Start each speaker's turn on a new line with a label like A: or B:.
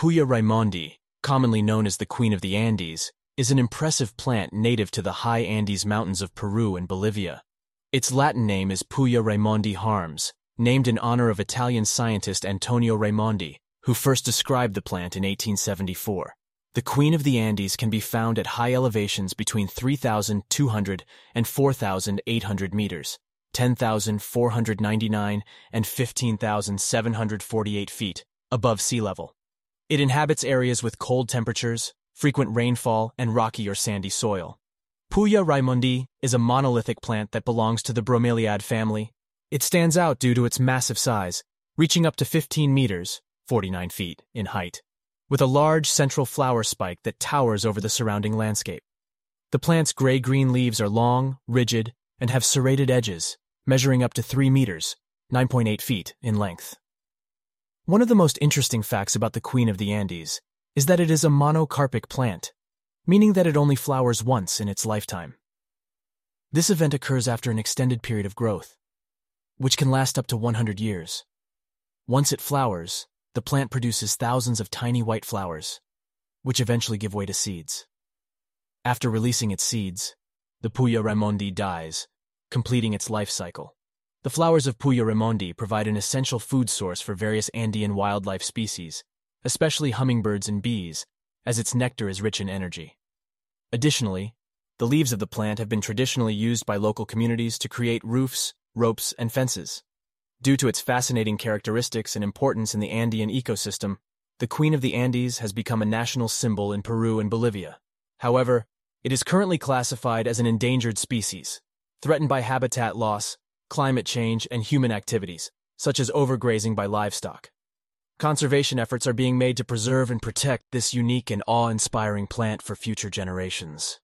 A: Puya raimondii, commonly known as the Queen of the Andes, is an impressive plant native to the high Andes mountains of Peru and Bolivia. Its Latin name is Puya raimondii harms, named in honor of Italian scientist Antonio Raimondi, who first described the plant in 1874. The Queen of the Andes can be found at high elevations between 3,200 and 4,800 meters, 10,499 and 15,748 feet above sea level. It inhabits areas with cold temperatures, frequent rainfall, and rocky or sandy soil. Puya raimondii is a monolithic plant that belongs to the bromeliad family. It stands out due to its massive size, reaching up to 15 meters, 49 feet, in height with a large central flower spike that towers over the surrounding landscape. The plant's gray-green leaves are long, rigid, and have serrated edges, measuring up to 3 meters, 9.8 feet, in length. One of the most interesting facts about the Queen of the Andes is that it is a monocarpic plant, meaning that it only flowers once in its lifetime. This event occurs after an extended period of growth, which can last up to 100 years. Once it flowers, the plant produces thousands of tiny white flowers, which eventually give way to seeds. After releasing its seeds, the Puya raimondii dies, completing its life cycle. The flowers of Puya provide an essential food source for various Andean wildlife species, especially hummingbirds and bees, as its nectar is rich in energy. Additionally, the leaves of the plant have been traditionally used by local communities to create roofs, ropes, and fences. Due to its fascinating characteristics and importance in the Andean ecosystem, the Queen of the Andes has become a national symbol in Peru and Bolivia. However, it is currently classified as an endangered species, threatened by habitat loss, climate change, and human activities, such as overgrazing by livestock. Conservation efforts are being made to preserve and protect this unique and awe-inspiring plant for future generations.